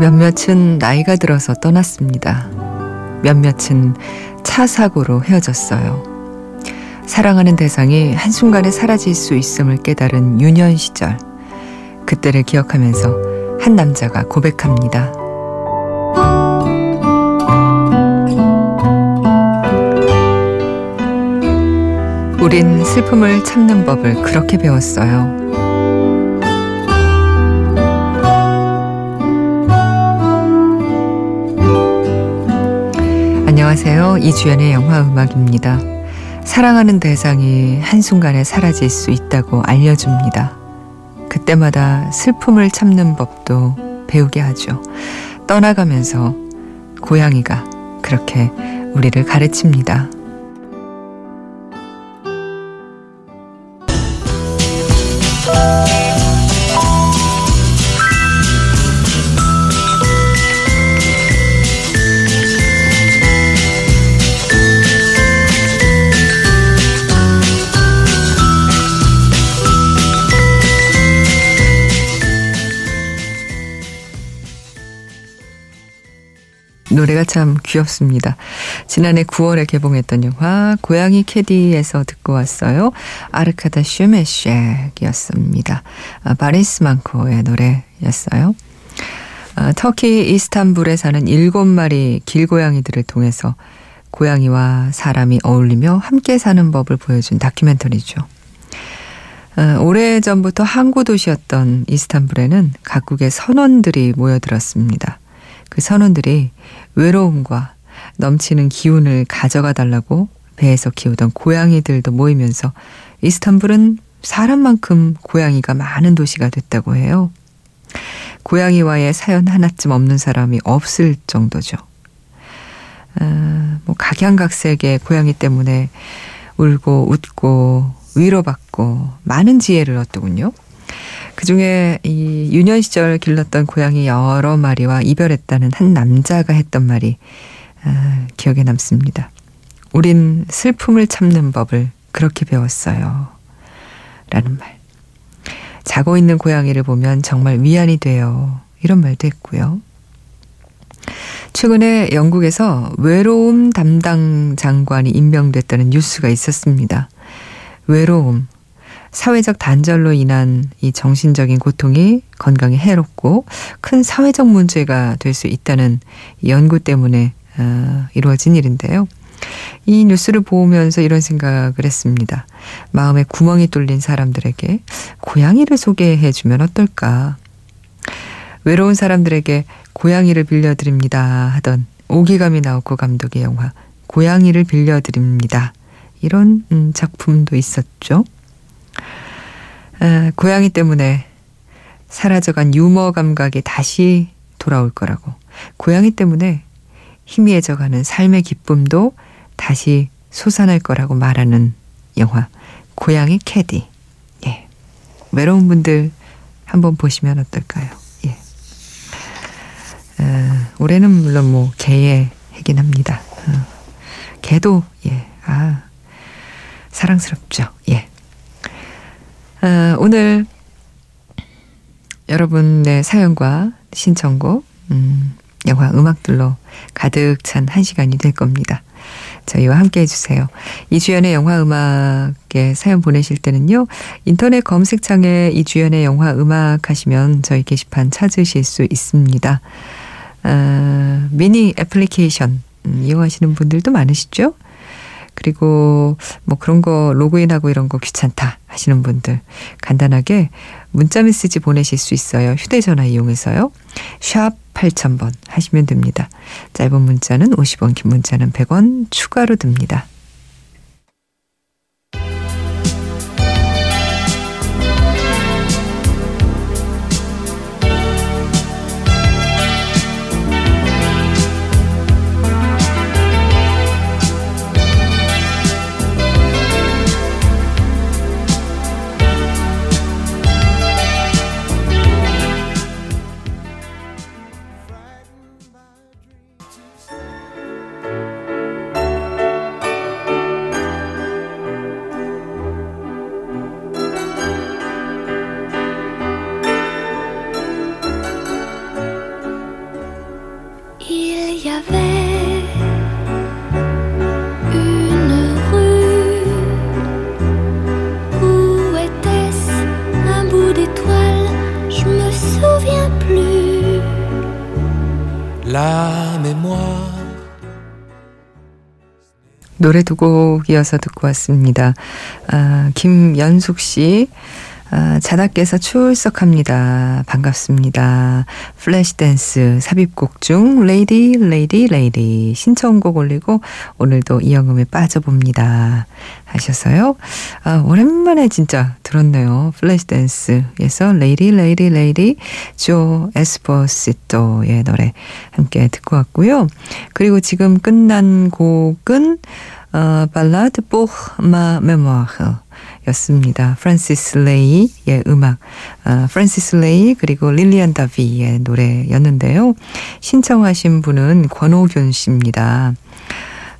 몇몇은 나이가 들어서 떠났습니다. 몇몇은 차 사고로 헤어졌어요. 사랑하는 대상이 한순간에 사라질 수 있음을 깨달은 유년 시절. 그때를 기억하면서 한 남자가 고백합니다. 우린 슬픔을 참는 법을 그렇게 배웠어요. 안녕하세요. 이주연의 영화 음악입니다. 사랑하는 대상이 한순간에 사라질 수 있다고 알려줍니다. 그때마다 슬픔을 참는 법도 배우게 하죠. 떠나가면서 고양이가 그렇게 우리를 가르칩니다. 노래가 참 귀엽습니다. 지난해 9월에 개봉했던 영화 고양이 캐디에서 듣고 왔어요. 아르카다 슈메쉑이었습니다. 아, 바리스 만코의 노래였어요. 아, 터키 이스탄불에 사는 7마리 길고양이들을 통해서 고양이와 사람이 어울리며 함께 사는 법을 보여준 다큐멘터리죠. 아, 오래전부터 항구 도시였던 이스탄불에는 각국의 선원들이 모여들었습니다. 그 선원들이 외로움과 넘치는 기운을 가져가 달라고 배에서 키우던 고양이들도 모이면서 이스탄불은 사람만큼 고양이가 많은 도시가 됐다고 해요. 고양이와의 사연 하나쯤 없는 사람이 없을 정도죠. 아, 뭐 각양각색의 고양이 때문에 울고 웃고 위로받고 많은 지혜를 얻더군요. 그 중에 이 유년 시절 길렀던 고양이 여러 마리와 이별했다는 한 남자가 했던 말이 아, 기억에 남습니다. 우린 슬픔을 참는 법을 그렇게 배웠어요. 라는 말. 자고 있는 고양이를 보면 정말 위안이 돼요. 이런 말도 했고요. 최근에 영국에서 외로움 담당 장관이 임명됐다는 뉴스가 있었습니다. 외로움, 사회적 단절로 인한 이 정신적인 고통이 건강에 해롭고 큰 사회적 문제가 될 수 있다는 연구 때문에 어, 이루어진 일인데요. 이 뉴스를 보면서 이런 생각을 했습니다. 마음에 구멍이 뚫린 사람들에게 고양이를 소개해 주면 어떨까? 외로운 사람들에게 고양이를 빌려드립니다 하던 오기감이 나오고 감독의 영화 고양이를 빌려드립니다. 이런 음, 작품도 있었죠. 아, 고양이 때문에 사라져간 유머 감각이 다시 돌아올 거라고. 고양이 때문에 희미해져가는 삶의 기쁨도 다시 솟아날 거라고 말하는 영화 고양이 캐디. 예. 외로운 분들 한번 보시면 어떨까요? 예. 어, 올해는 물론 뭐 개의 해긴 합니다. 어, 개도 예. 아 사랑스럽죠. 예. 아, 오늘 여러분의 사연과 신청곡, 음, 영화 음악들로 가득 찬 한 시간이 될 겁니다. 저희와 함께 해주세요. 이주연의 영화 음악에 사연 보내실 때는요, 인터넷 검색창에 이주연의 영화 음악 하시면 저희 게시판 찾으실 수 있습니다. 아, 미니 애플리케이션 음, 이용하시는 분들도 많으시죠? 그리고 뭐 그런 거 로그인하고 이런 거 귀찮다 하시는 분들 간단하게 문자 메시지 보내실 수 있어요. 휴대전화 이용해서요. 샵 8000번 하시면 됩니다. 짧은 문자는 50원, 긴 문자는 100원 추가로 듭니다. avait une rue où était-ce un bout d'étoile, je me souviens plus. La mémoire. 노래 두 곡이어서 듣고 왔습니다. 아, 김연숙 씨 아, 자다께서 출석합니다. 반갑습니다. 플래시댄스 삽입곡 중 Lady Lady Lady 신청곡 올리고 오늘도 이영음에 빠져봅니다. 하셨어요. 아, 오랜만에 진짜 들었네요. 플래시댄스에서 Lady Lady Lady 조 에스포시토의 노래 함께 듣고 왔고요. 그리고 지금 끝난 곡은 어, Ballade pour ma mémoire 였습니다. 프란시스 레이의 음악, 어, 프란시스 레이 그리고 릴리안 다비의 노래였는데요. 신청하신 분은 권호균 씨입니다.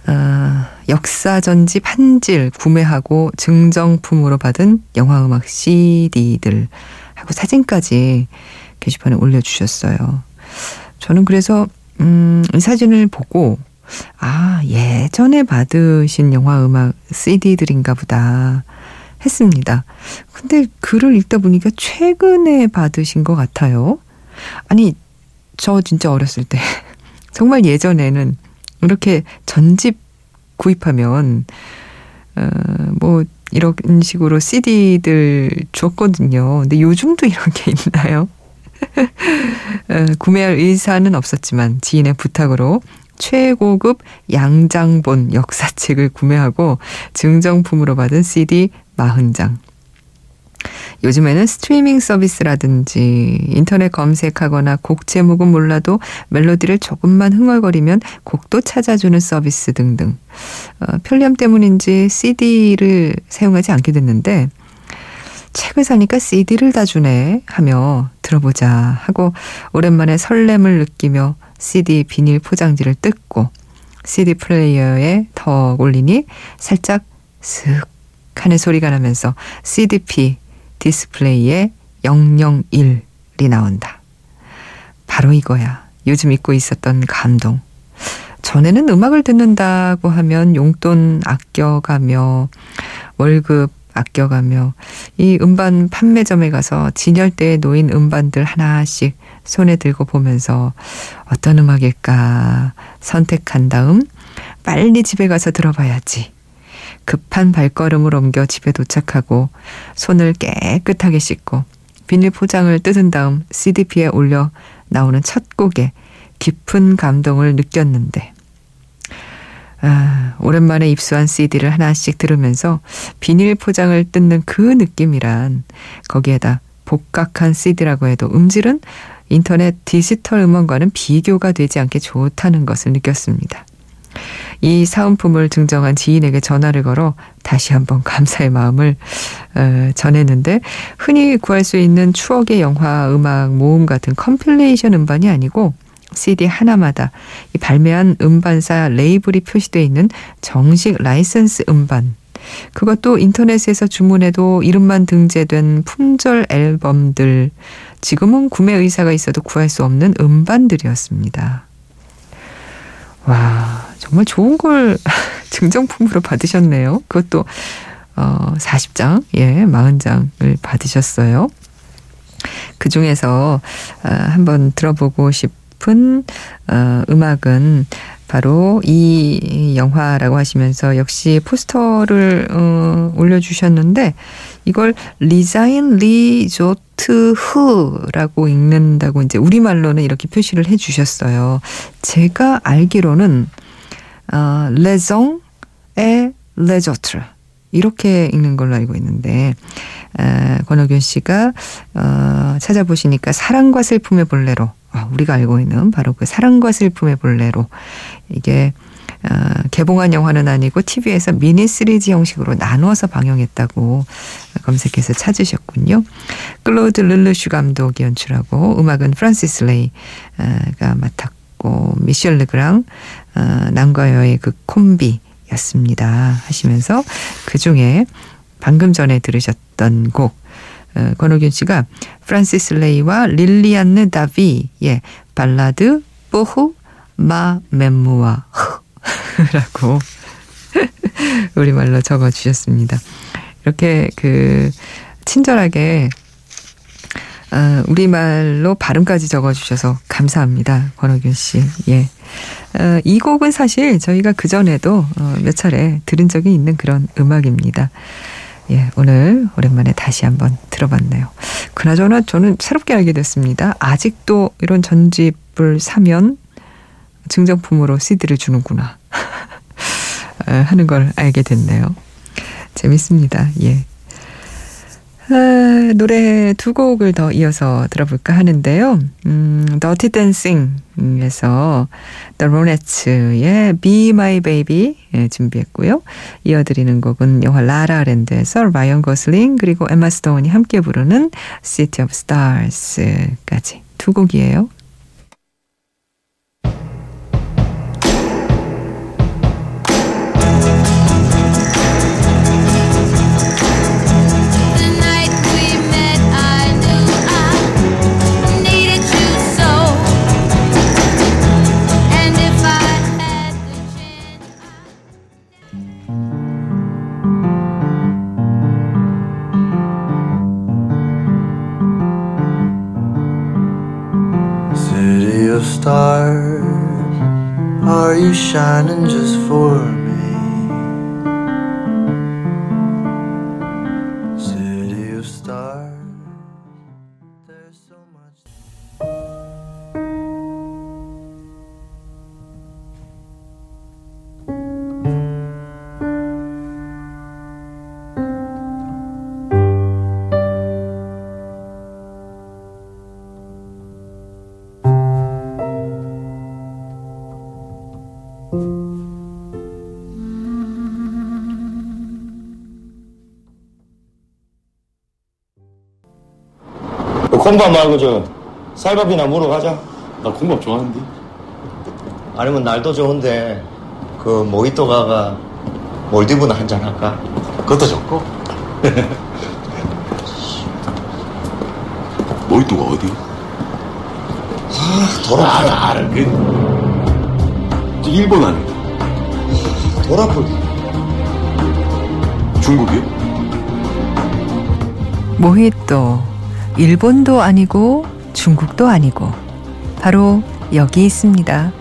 어, 역사전집 한질 구매하고 증정품으로 받은 영화음악 CD들 하고 사진까지 게시판에 올려주셨어요. 저는 그래서 음, 이 사진을 보고 아 예전에 받으신 영화음악 CD들인가 보다 했습니다. 근데 글을 읽다 보니까 최근에 받으신 것 같아요. 아니, 저 진짜 어렸을 때, 정말 예전에는 이렇게 전집 구입하면, 어, 뭐, 이런 식으로 CD들 줬거든요. 근데 요즘도 이런 게 있나요? 어, 구매할 의사는 없었지만 지인의 부탁으로 최고급 양장본 역사책을 구매하고 증정품으로 받은 CD 40장. 요즘에는 스트리밍 서비스라든지 인터넷 검색하거나 곡 제목은 몰라도 멜로디를 조금만 흥얼거리면 곡도 찾아주는 서비스 등등. 어, 편리함 때문인지 CD를 사용하지 않게 됐는데 책을 사니까 CD를 다 주네 하며 들어보자 하고 오랜만에 설렘을 느끼며 CD 비닐 포장지를 뜯고 CD 플레이어에 더 올리니 살짝 슥 하는 소리가 나면서 CDP 디스플레이에 001이 나온다. 바로 이거야. 요즘 잊고 있었던 감동. 전에는 음악을 듣는다고 하면 용돈 아껴가며 월급 아껴가며 이 음반 판매점에 가서 진열대에 놓인 음반들 하나씩 손에 들고 보면서 어떤 음악일까 선택한 다음 빨리 집에 가서 들어봐야지. 급한 발걸음을 옮겨 집에 도착하고 손을 깨끗하게 씻고 비닐 포장을 뜯은 다음 CDP에 올려 나오는 첫 곡에 깊은 감동을 느꼈는데 아, 오랜만에 입수한 CD를 하나씩 들으면서 비닐 포장을 뜯는 그 느낌이란 거기에다 복각한 CD라고 해도 음질은 인터넷 디지털 음원과는 비교가 되지 않게 좋다는 것을 느꼈습니다. 이 사은품을 증정한 지인에게 전화를 걸어 다시 한번 감사의 마음을 어, 전했는데 흔히 구할 수 있는 추억의 영화 음악 모음 같은 compilation 음반이 아니고 CD 하나마다 이 발매한 음반사 레이블이 표시되어 있는 정식 라이센스 음반 그것도 인터넷에서 주문해도 이름만 등재된 품절 앨범들 지금은 구매 의사가 있어도 구할 수 없는 음반들이었습니다. 와, 정말 좋은 걸 증정품으로 받으셨네요. 그것도 어 40장, 예, 40장을 받으셨어요. 그 중에서 어, 한번 들어보고 싶 은 어, 음악은 바로 이 영화라고 하시면서 역시 포스터를 어, 올려주셨는데 이걸 Les Uns et les Autres라고 읽는다고 이제 우리말로는 이렇게 표시를 해주셨어요. 제가 알기로는 어, et les Autres 이렇게 읽는 걸로 알고 있는데 어, 권호균 씨가 어, 찾아보시니까 사랑과 슬픔의 볼레로 아, 우리가 알고 있는 바로 그 사랑과 슬픔의 볼레로 이게 어, 개봉한 영화는 아니고 TV에서 미니 시리즈 형식으로 나누어서 방영했다고 검색해서 찾으셨군요. 클로드 르르슈 감독이 연출하고 음악은 프란시스 레이가 맡았고 미셸 르그랑 어, 남과 여의 그 콤비였습니다 하시면서 그 중에 방금 전에 들으셨던 곡 어, 권호균 씨가 프란시스 레이와 릴리안느 다비의 Ballade pour ma mémoire 라고 우리말로 적어 주셨습니다. 이렇게 그 친절하게 어, 우리말로 발음까지 적어주셔서 감사합니다. 권호균 씨. 예. 어, 이 곡은 사실 저희가 그전에도 어, 몇 차례 들은 적이 있는 그런 음악입니다. 예, 오늘 오랜만에 다시 한번 들어봤네요. 그나저나 저는 새롭게 알게 됐습니다. 아직도 이런 전집을 사면 증정품으로 CD를 주는구나. 어, 하는 걸 알게 됐네요. 재밌습니다. 예. 아, 노래 두 곡을 더 이어서 들어볼까 하는데요. 음, Dirty Dancing에서 The Ronettes의 Be My Baby 예, 준비했고요. 이어드리는 곡은 영화 라라랜드에서 라이언 거슬링 그리고 에마 스톤이 함께 부르는 City of Stars까지 두 곡이에요. Stars are you shining just for me? 콩밥 말고 저 쌀밥이나 물어 가자. 나 콩밥 좋아하는데. 아니면 날도 좋은데 그 모히또 가가 몰디브나 한잔 할까? 그것도 좋고. 모히또가 어디? 아 돌아 알아, 알아. 그, 저 일본 아닌가? 돌아보기. 중국이요? 모히또 일본도 아니고 중국도 아니고 바로 여기 있습니다.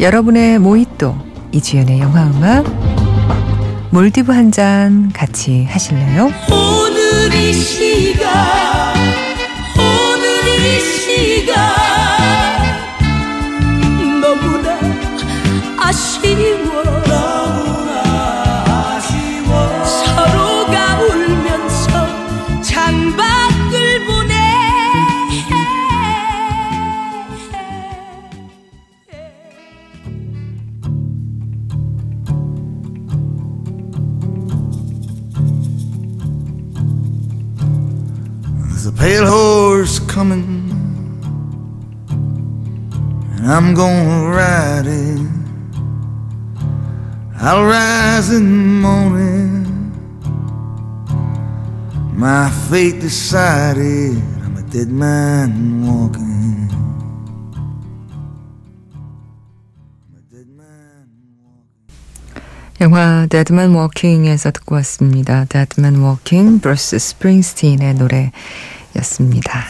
여러분의 모히또 이주연의 영화 음악 몰디브 한 잔 같이 하실래요? 오늘 이 시간 I'm gonna ride it. I'll rise in the morning. My fate decided, I'm a dead man walking. I'm a dead man walking. 영화 Deadman Walking에서 듣고 왔습니다. Deadman Walking, 브루스 스프링스틴의 노래였습니다.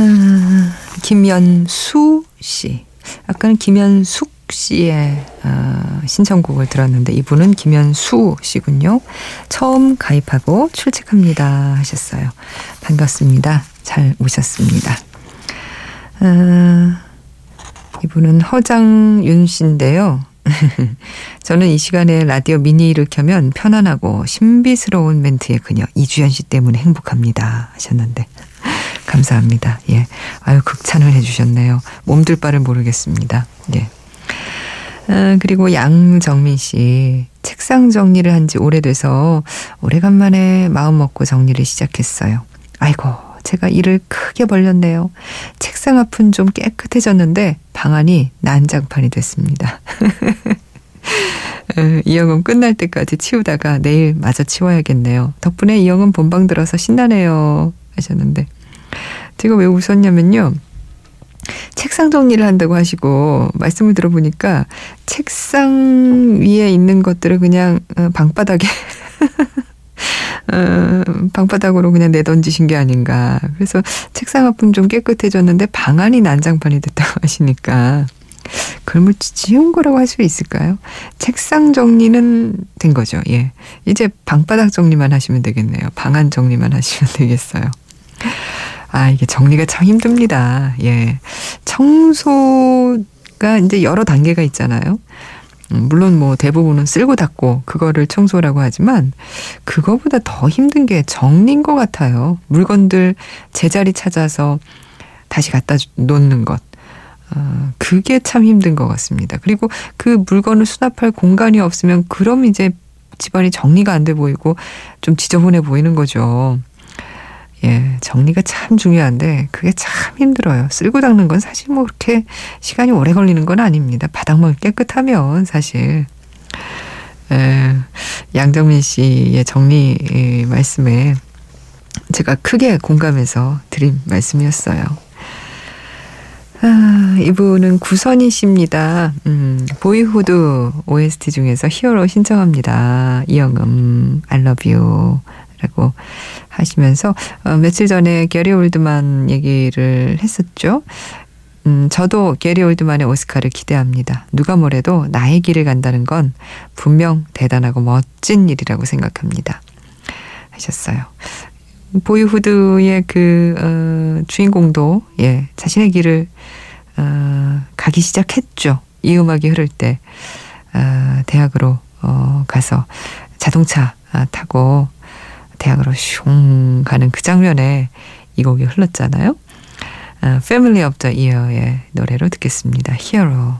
아, 김연수 씨. 아까는 김연숙 씨의 어, 신청곡을 들었는데 이분은 김연수 씨군요. 처음 가입하고 출첵합니다 하셨어요. 반갑습니다. 잘 오셨습니다. 어, 이분은 허장윤 씨인데요. 저는 이 시간에 라디오 미니를 켜면 편안하고 신비스러운 멘트의 그녀 이주연 씨 때문에 행복합니다 하셨는데 감사합니다. 예, 아유 극찬을 해주셨네요. 몸둘 바를 모르겠습니다. 예. 아, 그리고 양정민 씨 책상 정리를 한 지 오래돼서 오래간만에 마음 먹고 정리를 시작했어요. 아이고 제가 일을 크게 벌렸네요. 책상 앞은 좀 깨끗해졌는데 방안이 난장판이 됐습니다. 에, 이 영음 끝날 때까지 치우다가 내일 마저 치워야겠네요. 덕분에 이 영음 본방 들어서 신나네요. 하셨는데 제가 왜 웃었냐면요. 책상 정리를 한다고 하시고 말씀을 들어보니까 책상 위에 있는 것들을 그냥 어, 방바닥에 어, 방바닥으로 그냥 내던지신 게 아닌가. 그래서 책상 앞은 좀 깨끗해졌는데 방안이 난장판이 됐다고 하시니까 뭐 지운 거라고 할 수 있을까요? 책상 정리는 된 거죠. 예. 이제 방바닥 정리만 하시면 되겠네요. 방안 정리만 하시면 되겠어요. 아, 이게 정리가 참 힘듭니다. 예. 청소가 이제 여러 단계가 있잖아요. 음, 물론 뭐 대부분은 쓸고 닦고 그거를 청소라고 하지만 그거보다 더 힘든 게 정리인 것 같아요. 물건들 제자리 찾아서 다시 갖다 놓는 것. 어, 그게 참 힘든 것 같습니다. 그리고 그 물건을 수납할 공간이 없으면 그럼 이제 집안이 정리가 안 돼 보이고 좀 지저분해 보이는 거죠. 예, 정리가 참 중요한데 그게 참 힘들어요. 쓸고 닦는 건 사실 뭐 그렇게 시간이 오래 걸리는 건 아닙니다. 바닥만 깨끗하면 사실. 에, 양정민 씨의 정리 말씀에 제가 크게 공감해서 드린 말씀이었어요. 아, 이분은 구선희 씨입니다. 음, 보이후드 OST 중에서 히어로 신청합니다. 이영음, I love you. 라고 하시면서, 어, 며칠 전에 게리 올드만 얘기를 했었죠. 음, 저도 게리 올드만의 오스카를 기대합니다. 누가 뭐래도 나의 길을 간다는 건 분명 대단하고 멋진 일이라고 생각합니다. 하셨어요. 보이후드의 그, 어, 주인공도, 예, 자신의 길을, 어, 가기 시작했죠. 이 음악이 흐를 때, 어, 대학으로, 어, 가서 자동차 아, 타고 대학으로 슝 가는 그 장면에 이 곡이 흘렀잖아요. 어, Family of the Year의 노래로 듣겠습니다. Hero.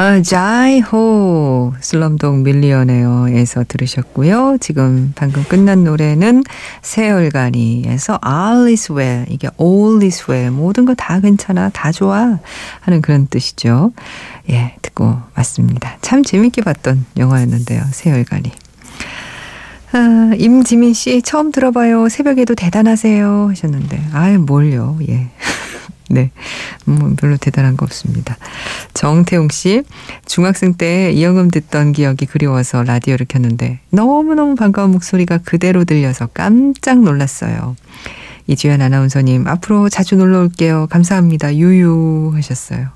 아, 자이호 슬럼독 밀리어네어에서 들으셨고요. 지금 방금 끝난 노래는 세월간이에서 All is well. 이게 All is well. 모든 거 다 괜찮아. 다 좋아. 하는 그런 뜻이죠. 예, 듣고 왔습니다. 참 재밌게 봤던 영화였는데요. 세월간이. 아, 임지민 씨 처음 들어봐요. 새벽에도 대단하세요 하셨는데 아유 뭘요. 예. 네. 뭐 별로 대단한 거 없습니다. 정태웅 씨, 중학생 때 이영음 듣던 기억이 그리워서 라디오를 켰는데 너무너무 반가운 목소리가 그대로 들려서 깜짝 놀랐어요. 이주연 아나운서님, 앞으로 자주 놀러 올게요. 감사합니다. 유유 하셨어요.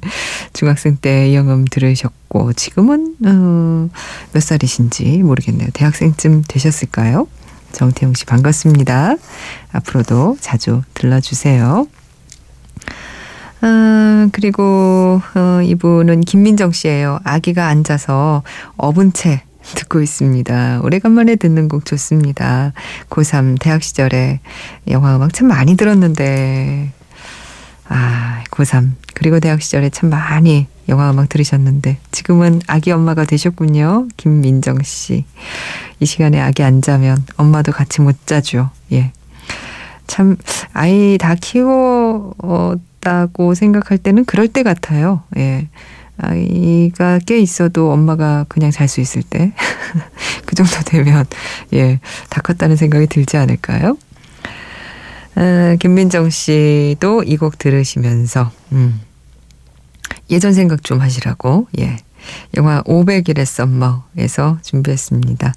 중학생 때 이영음 들으셨고, 지금은, 어, 몇 살이신지 모르겠네요. 대학생쯤 되셨을까요? 정태웅 씨 반갑습니다. 앞으로도 자주 들러주세요. 아, 그리고, 어, 이분은 김민정 씨예요 아기가 앉아서 업은 채 듣고 있습니다. 오래간만에 듣는 곡 좋습니다. 고3 대학 시절에 영화 음악 참 많이 들었는데, 아, 고3. 그리고 대학 시절에 참 많이 영화 음악 들으셨는데, 지금은 아기 엄마가 되셨군요. 김민정 씨. 이 시간에 아기 안 자면 엄마도 같이 못 자죠. 예. 참, 아이 다 키웠다고 생각할 때는 그럴 때 같아요. 예. 아이가 깨 있어도 엄마가 그냥 잘 수 있을 때. 그 정도 되면, 예, 다 컸다는 생각이 들지 않을까요? 아, 김민정 씨도 이 곡 들으시면서 음, 예전 생각 좀 하시라고 예. 영화 500일의 썸머에서 준비했습니다.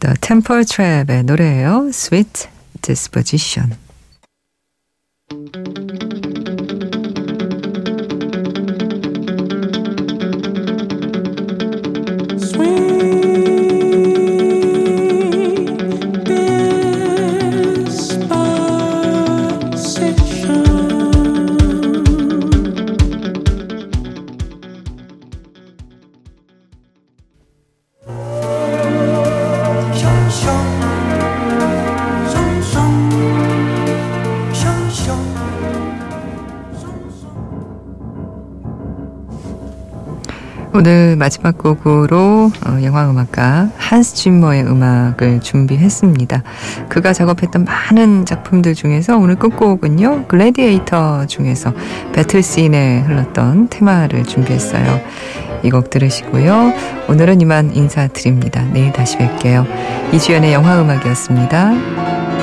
The Temple Trap의 노래예요. Sweet Disposition. 오늘 마지막 곡으로 어, 영화음악가 한스 짐머의 음악을 준비했습니다. 그가 작업했던 많은 작품들 중에서 오늘 끝곡은요. 글래디에이터 중에서 배틀씬에 흘렀던 테마를 준비했어요. 이 곡 들으시고요. 오늘은 이만 인사드립니다. 내일 다시 뵐게요. 이주연의 영화음악이었습니다.